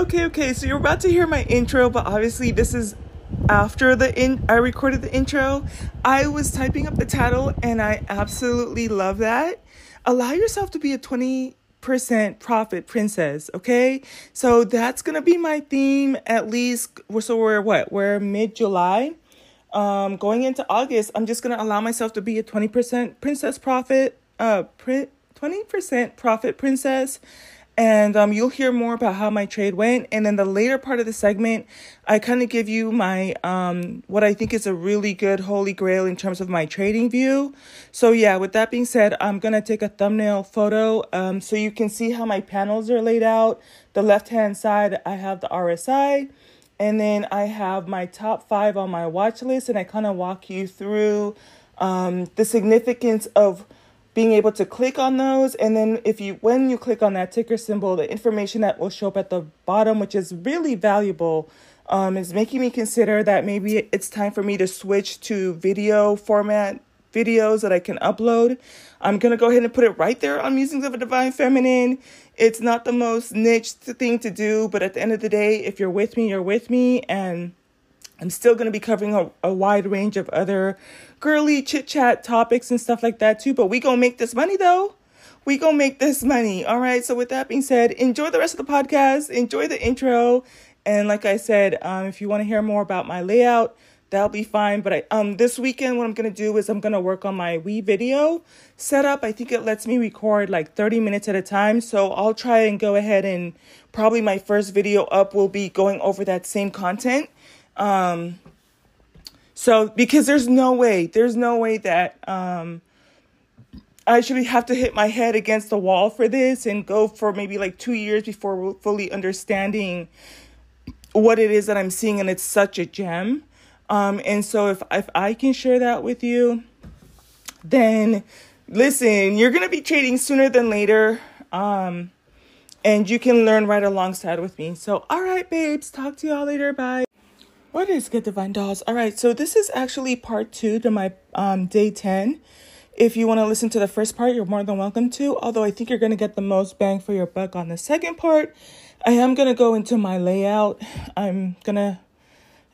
Okay, okay. So you're about to hear my intro, but obviously this is after the in I recorded the intro. I was typing up the title and I absolutely love that. Allow yourself to be a 20% profit princess, okay? So that's going to be my theme at least so we're what? We're mid-July. Um going into August, I'm just going to allow myself to be a 20% princess profit uh 20% profit princess and um, you'll hear more about how my trade went. And then the later part of the segment, I kind of give you my um, what I think is a really good holy grail in terms of my trading view. So yeah, with that being said, I'm gonna take a thumbnail photo um, so you can see how my panels are laid out. The left hand side, I have the RSI. And then I have my top five on my watch list, and I kind of walk you through um, the significance of being able to click on those and then if you when you click on that ticker symbol the information that will show up at the bottom which is really valuable um, is making me consider that maybe it's time for me to switch to video format videos that I can upload. I'm going to go ahead and put it right there on Musings of a Divine Feminine. It's not the most niche thing to do, but at the end of the day, if you're with me, you're with me. And I'm still going to be covering a, a wide range of other girly chit chat topics and stuff like that too. But we to make this money though. We to make this money. All right. So, with that being said, enjoy the rest of the podcast. Enjoy the intro. And like I said, um, if you want to hear more about my layout, that'll be fine. But I, um, this weekend, what I'm to do is I'm to work on my Wii WeVideo setup. I think it lets me record like 30 minutes at a time. So I'll try and go ahead and probably my first video up will be going over that same content um, so because there's no way, there's no way that um, I should have to hit my head against the wall for this and go for maybe like two years before fully understanding what it is that I'm seeing, and it's such a gem. Um, and so if if I can share that with you, then listen, you're gonna be trading sooner than later. Um, and you can learn right alongside with me. So, all right, babes, talk to y'all later. Bye. What is good, Divine Dolls? All right, so this is actually part two to my um, day 10. If you want to listen to the first part, you're more than welcome to, although I think you're going to get the most bang for your buck on the second part. I am going to go into my layout. I'm going to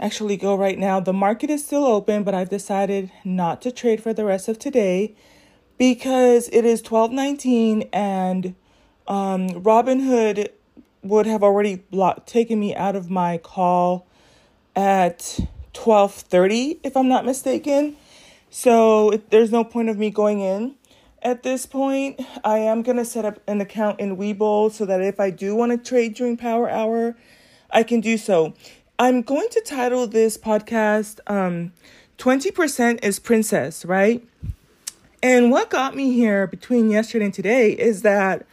actually go right now. The market is still open, but I've decided not to trade for the rest of today because it is 1219 and um, Robinhood would have already blocked, taken me out of my call at 12:30 if I'm not mistaken. So there's no point of me going in at this point. I am going to set up an account in Webull so that if I do want to trade during power hour, I can do so. I'm going to title this podcast um 20% is princess, right? And what got me here between yesterday and today is that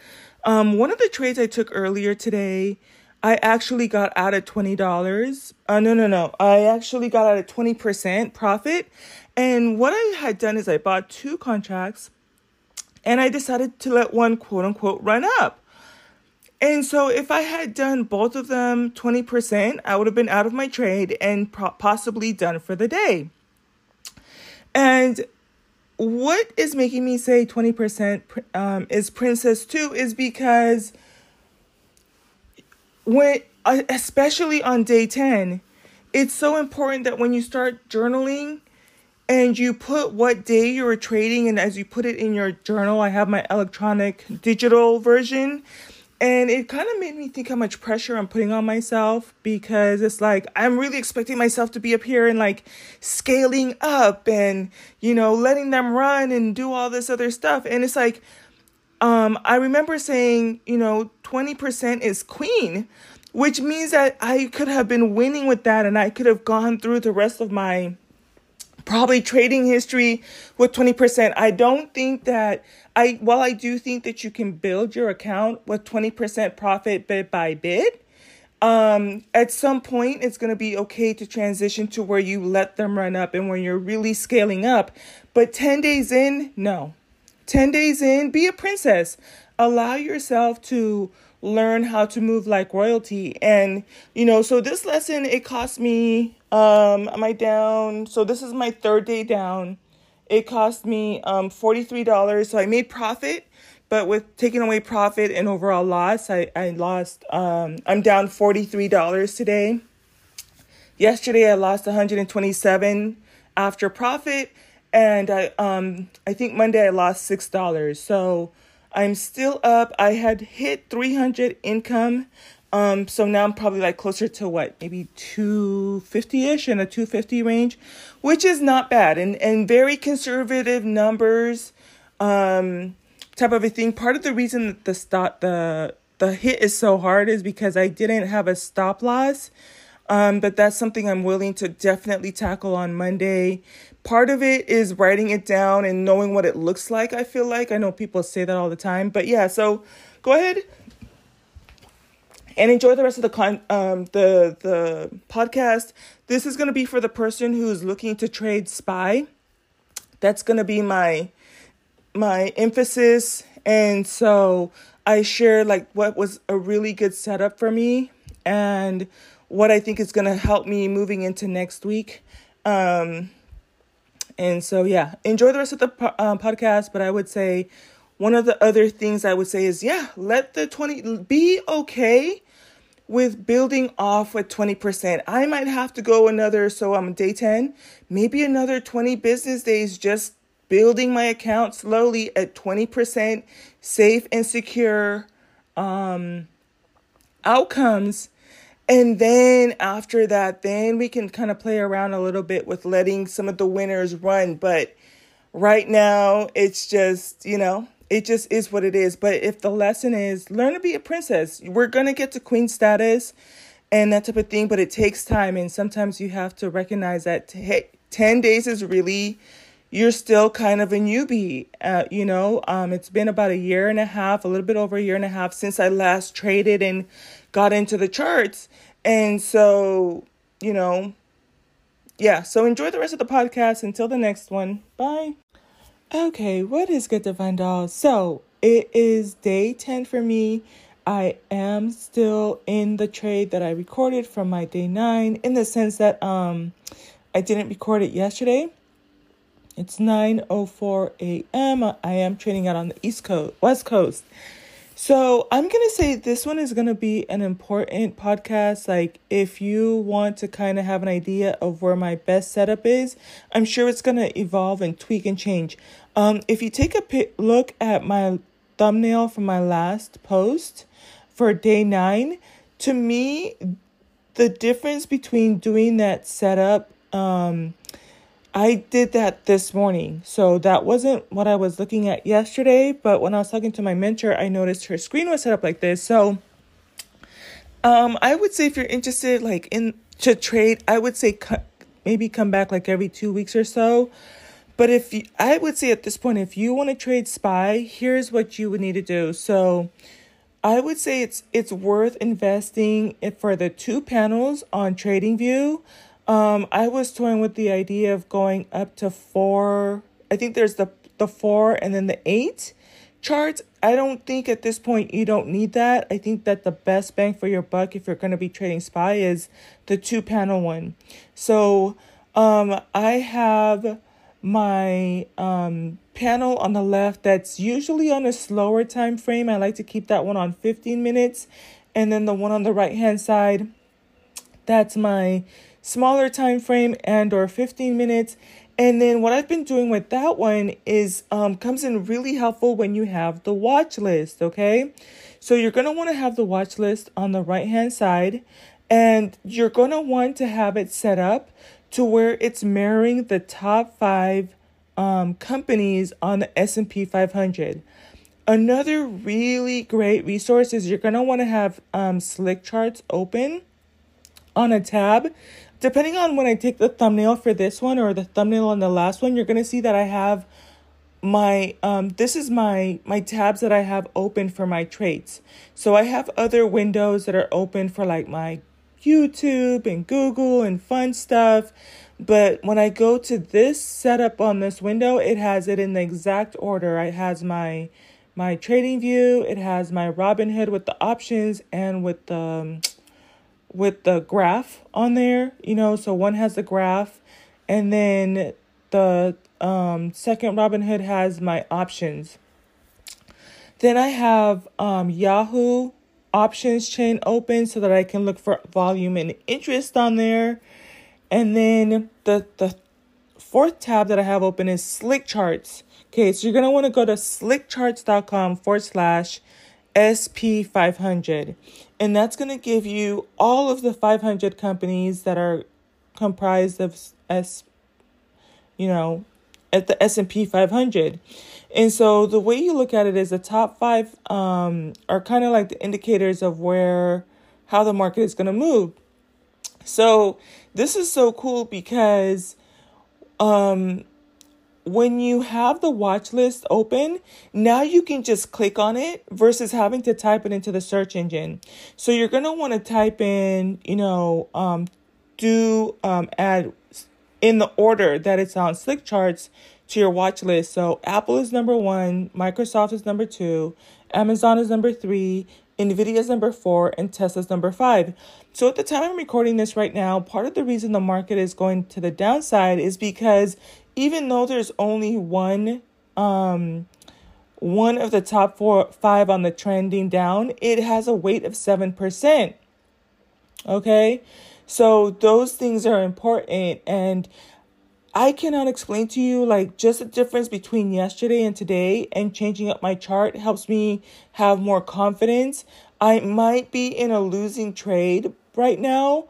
um, one of the trades I took earlier today I actually got out at $20. Uh, no, no, no. I actually got out at 20% profit. And what I had done is I bought two contracts and I decided to let one quote unquote run up. And so if I had done both of them 20%, I would have been out of my trade and pro- possibly done for the day. And what is making me say 20% um, is Princess 2 is because when uh, especially on day 10 it's so important that when you start journaling and you put what day you were trading and as you put it in your journal i have my electronic digital version and it kind of made me think how much pressure i'm putting on myself because it's like i'm really expecting myself to be up here and like scaling up and you know letting them run and do all this other stuff. And it's like um, I remember saying, you know, 20% is queen, which means that I could have been winning with that and I could have gone through the rest of my probably trading history with 20%. I don't think that I, while I do think that you can build your account with 20% profit bit by bit, um, at some point it's going to be okay to transition to where you let them run up and when you're really scaling up. But 10 days in, no. 10 days in, be a princess. Allow yourself to learn how to move like royalty. And, you know, so this lesson, it cost me, um, am I down? So this is my third day down. It cost me um, $43. So I made profit, but with taking away profit and overall loss, I, I lost, um, I'm down $43 today. Yesterday, I lost 127 after profit. And I, um, I think Monday I lost $6. So I'm still up. I had hit 300 income. Um, so now I'm probably like closer to what, maybe 250 ish in a 250 range, which is not bad and, and very conservative numbers, um, type of a thing. Part of the reason that the stop, the, the hit is so hard is because I didn't have a stop loss. Um, but that's something I'm willing to definitely tackle on Monday. Part of it is writing it down and knowing what it looks like. I feel like I know people say that all the time, but yeah. So go ahead and enjoy the rest of the con um the the podcast. This is gonna be for the person who's looking to trade spy. That's gonna be my my emphasis, and so I share like what was a really good setup for me and what I think is going to help me moving into next week. Um, and so, yeah, enjoy the rest of the po- um, podcast. But I would say one of the other things I would say is, yeah, let the 20 be okay with building off with 20%. I might have to go another, so I'm day 10, maybe another 20 business days just building my account slowly at 20% safe and secure um, outcomes and then after that, then we can kind of play around a little bit with letting some of the winners run. But right now, it's just, you know, it just is what it is. But if the lesson is learn to be a princess, we're going to get to queen status and that type of thing, but it takes time. And sometimes you have to recognize that hey, 10 days is really, you're still kind of a newbie. Uh, you know, um, it's been about a year and a half, a little bit over a year and a half since I last traded and got into the charts. And so, you know, yeah, so enjoy the rest of the podcast. Until the next one. Bye. Okay, what is good, Divine Dolls? So it is day 10 for me. I am still in the trade that I recorded from my day nine in the sense that um I didn't record it yesterday. It's 9:04 a.m. I am trading out on the East Coast, West Coast. So I'm going to say this one is going to be an important podcast. Like, if you want to kind of have an idea of where my best setup is, I'm sure it's going to evolve and tweak and change. Um, if you take a look at my thumbnail from my last post for day nine, to me, the difference between doing that setup, um, I did that this morning. So that wasn't what I was looking at yesterday, but when I was talking to my mentor, I noticed her screen was set up like this. So um I would say if you're interested like in to trade, I would say maybe come back like every 2 weeks or so. But if you, I would say at this point if you want to trade SPY, here's what you would need to do. So I would say it's it's worth investing for the two panels on TradingView. Um, I was toying with the idea of going up to four. I think there's the the four and then the eight charts. I don't think at this point you don't need that. I think that the best bang for your buck if you're going to be trading SPY is the two panel one. So um, I have my um, panel on the left that's usually on a slower time frame. I like to keep that one on 15 minutes. And then the one on the right hand side, that's my smaller time frame and or 15 minutes and then what I've been doing with that one is um, comes in really helpful when you have the watch list, okay? So you're going to want to have the watch list on the right hand side and you're going to want to have it set up to where it's mirroring the top 5 um, companies on the S&P 500. Another really great resource is you're going to want to have um, slick charts open on a tab depending on when I take the thumbnail for this one or the thumbnail on the last one, you're going to see that I have my um this is my my tabs that I have open for my trades. So I have other windows that are open for like my YouTube and Google and fun stuff. But when I go to this setup on this window, it has it in the exact order. It has my my trading view, it has my Robinhood with the options and with the um, with the graph on there, you know, so one has the graph and then the um, second Robinhood has my options. Then I have um, Yahoo options chain open so that I can look for volume and interest on there. And then the the fourth tab that I have open is Slick Charts. Okay, so you're gonna want to go to slickcharts.com forward slash SP500, and that's gonna give you all of the 500 companies that are comprised of S, you know, at the S&P 500. And so the way you look at it is the top five um, are kind of like the indicators of where, how the market is going to move. So this is so cool because um, when you have the watch list open, now you can just click on it versus having to type it into the search engine. So you're going to want to type in, you know, um, do um, add in the order that it's on Slick Charts to your watch list. So Apple is number one, Microsoft is number two, Amazon is number three, Nvidia is number four, and Tesla's number five. So at the time I'm recording this right now, part of the reason the market is going to the downside is because even though there's only one um one of the top four five on the trending down, it has a weight of seven percent. Okay. So those things are important and I cannot explain to you like just the difference between yesterday and today and changing up my chart helps me have more confidence. I might be in a losing trade right now,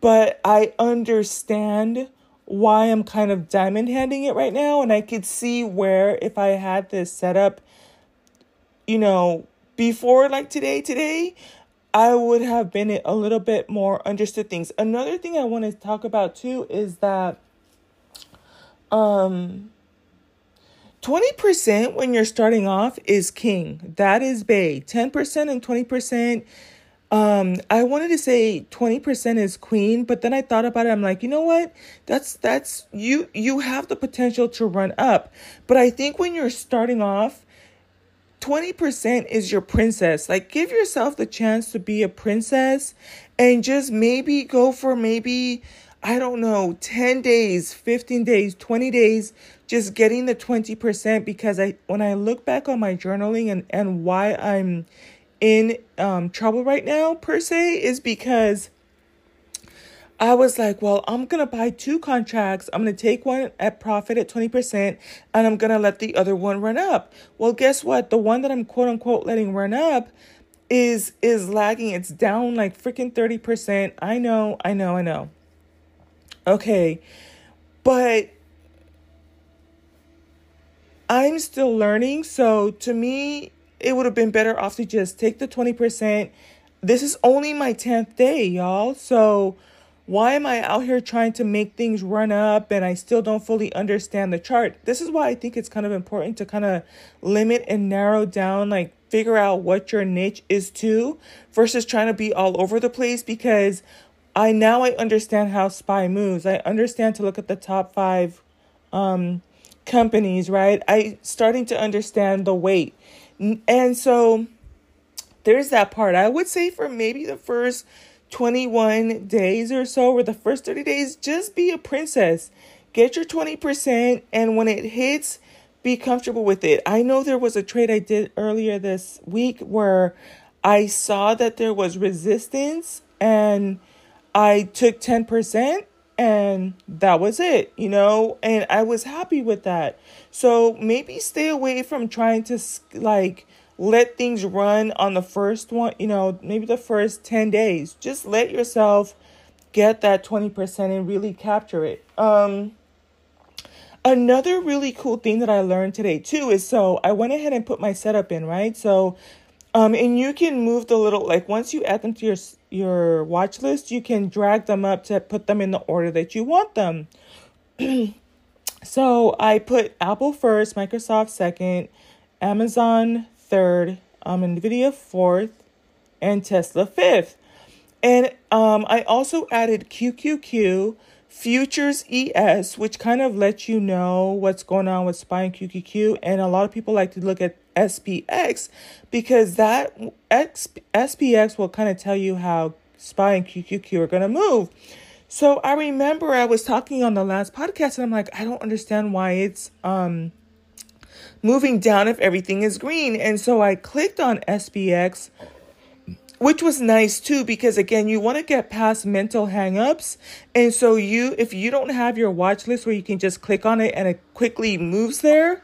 but I understand why I'm kind of diamond handing it right now and I could see where if I had this set up you know before like today today I would have been a little bit more understood things. Another thing I want to talk about too is that um 20% when you're starting off is king. That is bay. 10% and 20% um I wanted to say 20% is queen, but then I thought about it. I'm like, "You know what? That's that's you you have the potential to run up." But I think when you're starting off, 20% is your princess. Like give yourself the chance to be a princess and just maybe go for maybe I don't know, 10 days, 15 days, 20 days, just getting the 20% because I when I look back on my journaling and, and why I'm in um, trouble right now per se is because I was like, well, I'm going to buy two contracts. I'm going to take one at profit at 20% and I'm going to let the other one run up. Well, guess what? The one that I'm quote unquote letting run up is is lagging. It's down like freaking 30%. I know, I know, I know. Okay. But I'm still learning. So to me, it would have been better off to just take the 20%. This is only my 10th day, y'all. So why am I out here trying to make things run up and I still don't fully understand the chart? This is why I think it's kind of important to kind of limit and narrow down, like figure out what your niche is to versus trying to be all over the place because I now I understand how SPY moves. I understand to look at the top five um, companies, right? I starting to understand the weight, and so there's that part. I would say for maybe the first 21 days or so, or the first 30 days, just be a princess. Get your 20%, and when it hits, be comfortable with it. I know there was a trade I did earlier this week where I saw that there was resistance and I took 10% and that was it, you know, and I was happy with that. So maybe stay away from trying to like let things run on the first one, you know, maybe the first 10 days. Just let yourself get that 20% and really capture it. Um another really cool thing that I learned today too is so I went ahead and put my setup in, right? So um, and you can move the little like once you add them to your your watch list, you can drag them up to put them in the order that you want them. so I put Apple first, Microsoft second, Amazon third, um, Nvidia fourth, and Tesla fifth. And um, I also added QQQ, Futures ES, which kind of lets you know what's going on with SPY and QQQ. And a lot of people like to look at SPX because that X, SPX will kind of tell you how SPY and QQQ are going to move. So I remember I was talking on the last podcast and I'm like, I don't understand why it's um moving down if everything is green. And so I clicked on SPX which was nice too because again you want to get past mental hangups and so you if you don't have your watch list where you can just click on it and it quickly moves there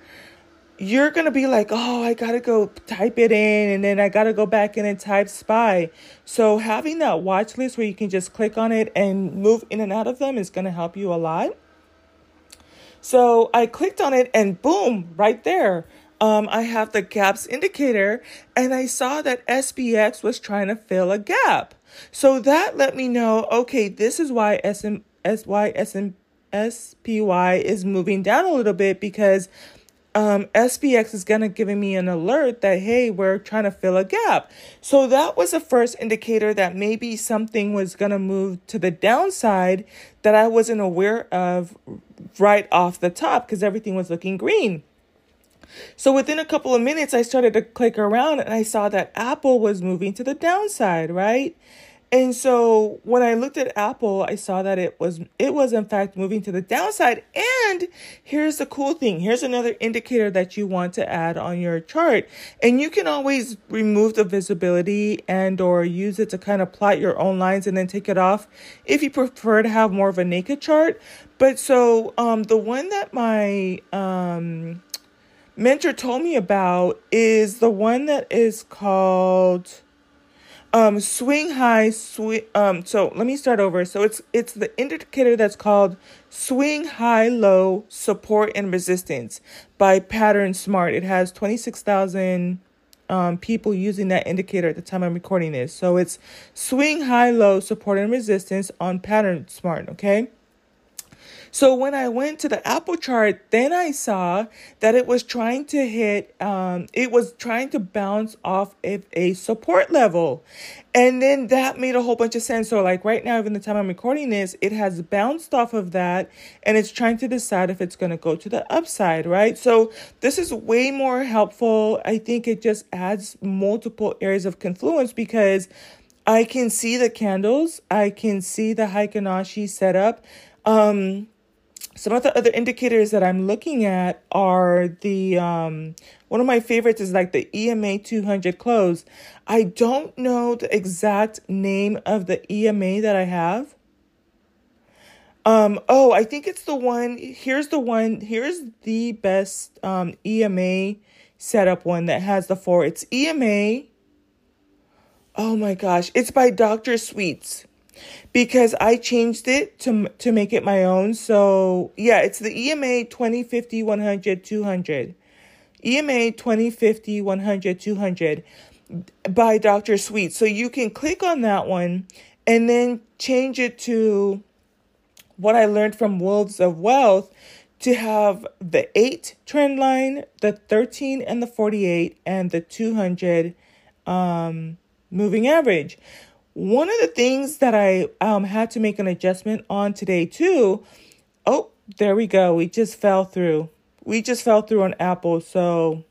you're going to be like, oh, I got to go type it in and then I got to go back in and type spy. So, having that watch list where you can just click on it and move in and out of them is going to help you a lot. So, I clicked on it and boom, right there. Um, I have the gaps indicator and I saw that SPX was trying to fill a gap. So that let me know, okay, this is why SM, SY, SM, SPY is moving down a little bit because um, SPX is going to give me an alert that, hey, we're trying to fill a gap. So that was the first indicator that maybe something was going to move to the downside that I wasn't aware of right off the top because everything was looking green. So within a couple of minutes, I started to click around and I saw that Apple was moving to the downside, right? And so when I looked at Apple, I saw that it was it was in fact moving to the downside. And here's the cool thing. Here's another indicator that you want to add on your chart. And you can always remove the visibility and or use it to kind of plot your own lines and then take it off if you prefer to have more of a naked chart. But so um the one that my um mentor told me about is the one that is called um, swing high, swing. Um, so let me start over. So it's it's the indicator that's called swing high, low, support and resistance by Pattern Smart. It has twenty six thousand um, people using that indicator at the time I'm recording this. So it's swing high, low, support and resistance on Pattern Smart. Okay. So when I went to the Apple chart, then I saw that it was trying to hit, um, it was trying to bounce off of a support level. And then that made a whole bunch of sense. So, like right now, even the time I'm recording this, it has bounced off of that and it's trying to decide if it's going to go to the upside, right? So, this is way more helpful. I think it just adds multiple areas of confluence because I can see the candles, I can see the Heikin Ashi setup. Um, some of the other indicators that I'm looking at are the um, one of my favorites is like the EMA 200 close. I don't know the exact name of the EMA that I have. Um, oh, I think it's the one. Here's the one. Here's the best um, EMA setup one that has the four. It's EMA. Oh my gosh, it's by Dr. Sweets because I changed it to to make it my own. So, yeah, it's the EMA 2050 100 200. EMA 2050 100 200 by Dr. Sweet. So you can click on that one and then change it to what I learned from Wolves of Wealth to have the 8 trend line, the 13 and the 48 and the 200 um moving average. One of the things that I um, had to make an adjustment on today, too. Oh, there we go. We just fell through. We just fell through on Apple. So,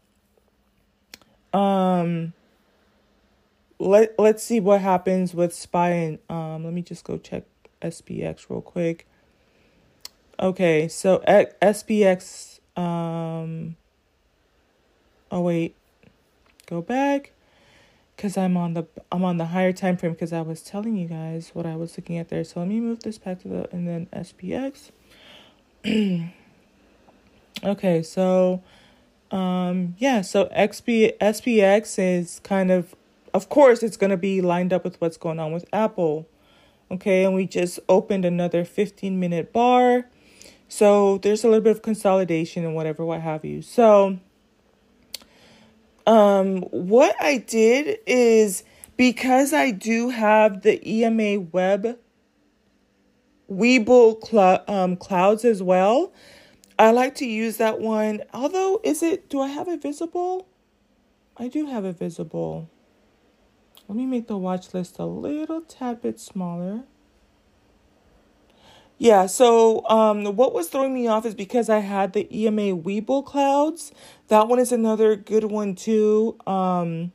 um, let, let's see what happens with SPY. And, um, let me just go check SPX real quick. Okay, so at SPX, um, oh, wait, go back because I'm on the I'm on the higher time frame because I was telling you guys what I was looking at there. So let me move this back to the and then SPX. okay, so um yeah, so XP SPX is kind of of course it's to be lined up with what's going on with Apple. Okay, and we just opened another 15 minute bar. So there's a little bit of consolidation and whatever what have you. So um, what I did is because I do have the EMA web Webull cl- um, clouds as well. I like to use that one. Although, is it, do I have it visible? I do have it visible. Let me make the watch list a little tad bit smaller. Yeah, so um, what was throwing me off is because I had the EMA Webull clouds. That one is another good one too. Um,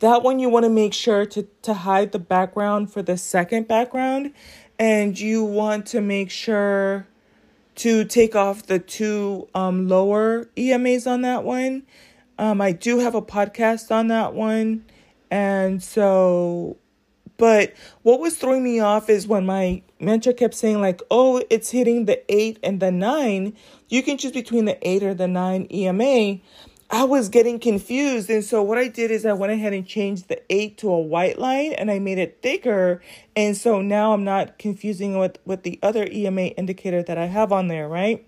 that one you want to make sure to, to hide the background for the second background. And you want to make sure to take off the two um, lower EMAs on that one. Um, I do have a podcast on that one. And so, but what was throwing me off is when my mentor kept saying, like, oh, it's hitting the eight and the nine. You can choose between the eight or the nine EMA. I was getting confused. And so what I did is I went ahead and changed the eight to a white line and I made it thicker. And so now I'm not confusing with, with the other EMA indicator that I have on there, right?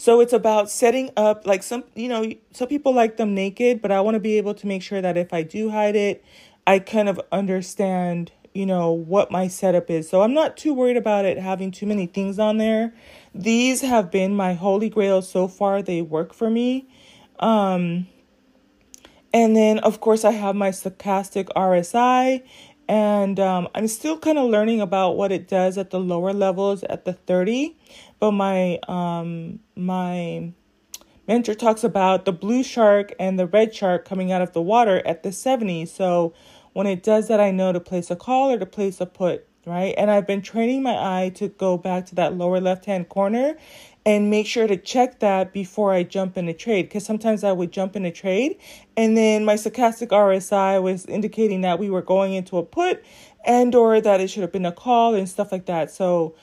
So it's about setting up like some, you know, some people like them naked, but I want to be able to make sure that if I do hide it, I kind of understand, you know, what my setup is. So I'm not too worried about it having too many things on there. These have been my holy grail so far. They work for me. Um, and then, of course, I have my stochastic RSI, and um, I'm still kind of learning about what it does at the lower levels at the 30. But my um, my mentor talks about the blue shark and the red shark coming out of the water at the 70. So when it does that, I know to place a call or to place a put, right? And I've been training my eye to go back to that lower left hand corner and make sure to check that before I jump in a trade because sometimes I would jump in a trade and then my stochastic RSI was indicating that we were going into a put and or that it should have been a call and stuff like that. So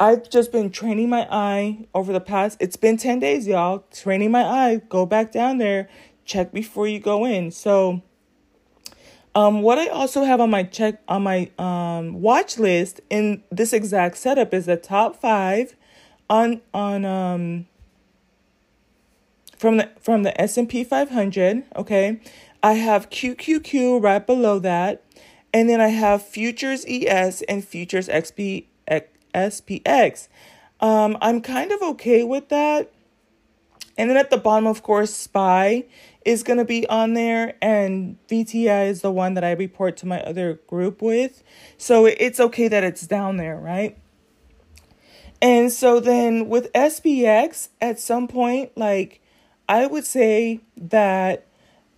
I've just been training my eye over the past it's been 10 days y'all training my eye go back down there check before you go in. So um, what I also have on my check on my um, watch list in this exact setup is the top five on on um from the from the S&P 500, okay? I have QQQ right below that, and then I have Futures ES and Futures XP SPX. Um, I'm kind of okay with that. And then at the bottom, of course, SPY is going to be on there, and VTI is the one that I report to my other group with. So it's okay that it's down there, right? And so then with SPX, at some point, like I would say that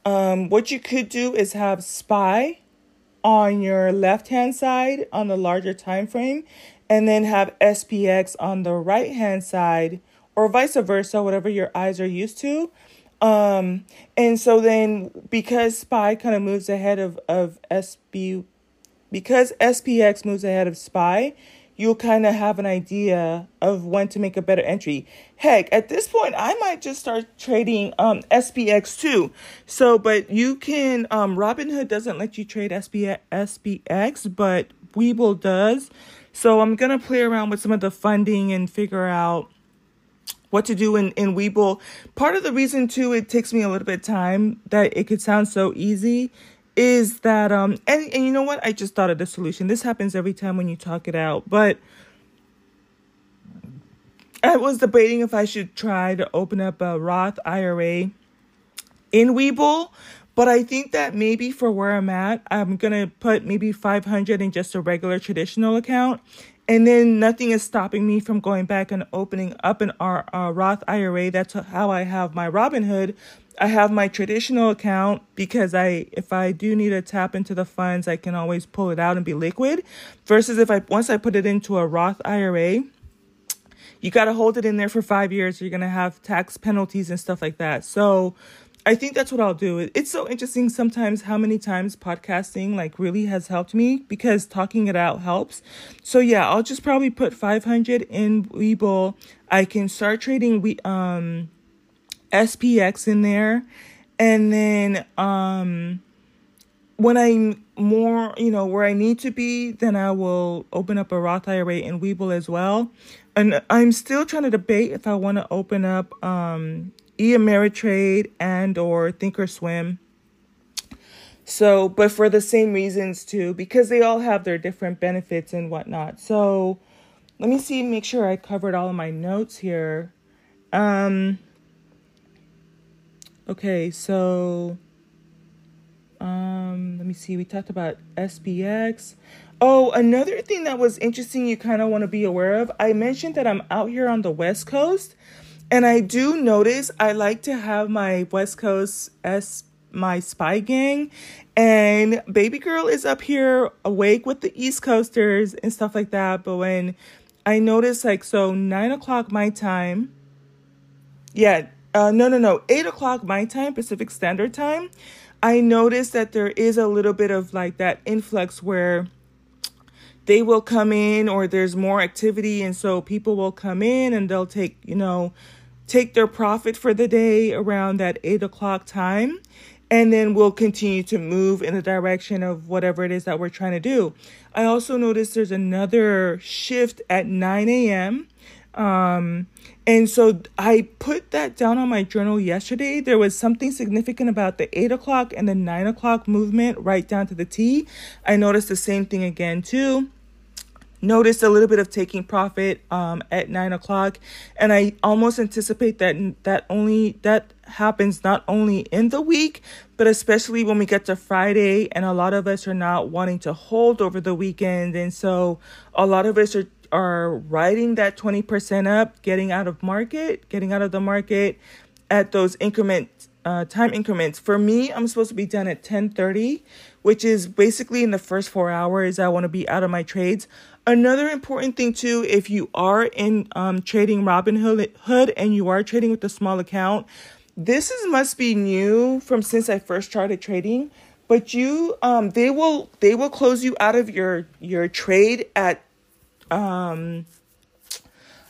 um, what you could do is have SPY on your left hand side on the larger time frame, and then have SPX on the right hand side, or vice versa, whatever your eyes are used to. Um, and so then because SPY kind of moves ahead of, of SB, because SPX moves ahead of SPY, you'll kind of have an idea of when to make a better entry. Heck, at this point, I might just start trading um, SPX too. So, but you can, um, Robinhood doesn't let you trade SPX, SPX but Webull does. So I'm going to play around with some of the funding and figure out what to do in, in Webull. Part of the reason too, it takes me a little bit of time that it could sound so easy is that um and, and you know what i just thought of the solution this happens every time when you talk it out but i was debating if i should try to open up a roth ira in webull but i think that maybe for where i'm at i'm gonna put maybe 500 in just a regular traditional account and then nothing is stopping me from going back and opening up an R, uh, Roth IRA. That's how I have my Robinhood I have my traditional account because I if I do need to tap into the funds, I can always pull it out and be liquid. Versus if I once I put it into a Roth IRA, you got to hold it in there for 5 years. You're to have tax penalties and stuff like that. So, I think that's what I'll do. It's so interesting sometimes how many times podcasting like really has helped me because talking it out helps. So yeah, I'll just probably put 500 in Webull. I can start trading we um SPX in there. And then um when I'm more, you know, where I need to be, then I will open up a Roth IRA in Webull as well. And I'm still trying to debate if I want to open up um E Ameritrade and or Thinkorswim. So, but for the same reasons too, because they all have their different benefits and whatnot. So, let me see, make sure I covered all of my notes here. Um, Okay, so um let me see. We talked about SPX. Oh, another thing that was interesting you kind of want to be aware of. I mentioned that I'm out here on the West Coast and I do notice I like to have my West Coast S my spy gang and baby girl is up here awake with the East Coasters and stuff like that, but when I notice like so nine o'clock my time. Yeah, uh, no, no, no, eight o'clock my time, Pacific Standard Time. I notice that there is a little bit of like that influx where they will come in or there's more activity and so people will come in and they'll take you know take their profit for the day around that eight o'clock time and then we'll continue to move in the direction of whatever it is that we're trying to do i also noticed there's another shift at 9 a.m um, and so I put that down on my journal yesterday. There was something significant about the eight o'clock and the nine o'clock movement right down to the T. I noticed the same thing again too noticed a little bit of taking profit um, at nine o'clock. And i almost anticipate that that only that happens not only in the week but especially when we get to friday. And a lot of us are not wanting to hold over the weekend. And so a lot of us are are riding that 20% up getting out of market getting out of the market at those increment uh, time increments. For me i'm supposed to be done at 10:30 which is basically in the first 4 hours i want to be out of my trades Another important thing too, if you are in um, trading Robinhood and you are trading with a small account, this is must be new from since I first started trading. But you, um, they will they will close you out of your your trade at, um,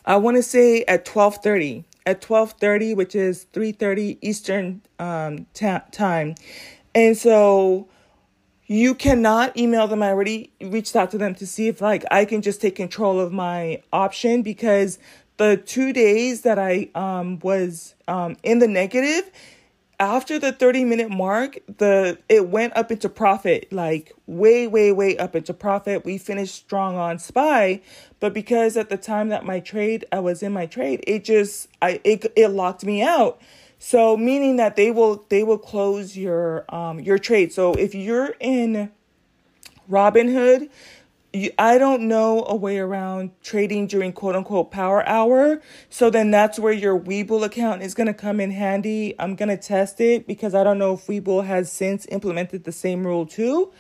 I want to say at twelve thirty at twelve thirty, which is three thirty Eastern um, time, and so you cannot email them. I already reached out to them to see if like I can just take control of my option because the two days that I um was um in the negative after the 30 minute mark the it went up into profit like way way way up into profit we finished strong on spy but because at the time that my trade i was in my trade it just i it, it locked me out so meaning that they will they will close your um your trade. So if you're in Robinhood, you, I don't know a way around trading during quote unquote power hour. So then that's where your Webull account is going to come in handy. I'm going to test it because I don't know if Webull has since implemented the same rule too.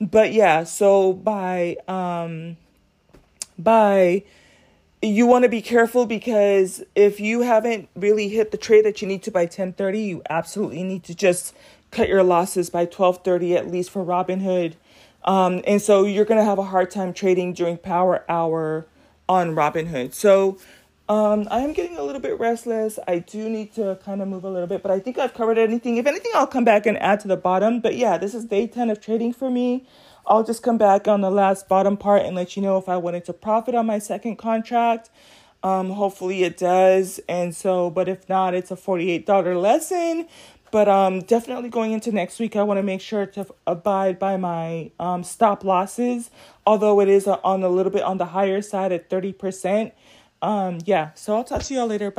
But yeah, so by um by you want to be careful because if you haven't really hit the trade that you need to by 10:30, you absolutely need to just cut your losses by 12:30 at least for Robinhood. Um, and so you're going to have a hard time trading during power hour on Robinhood. So um, I am getting a little bit restless. I do need to kind of move a little bit, but I think I've covered anything. If anything, I'll come back and add to the bottom. But yeah, this is day 10 of trading for me. I'll just come back on the last bottom part and let you know if I wanted to profit on my second contract. Um, hopefully it does. And so, but if not, it's a $48 lesson. But um, definitely going into next week, I want to make sure to abide by my um, stop losses, although it is on a little bit on the higher side at 30%. Um, yeah, so I'll talk to y'all later. Bye.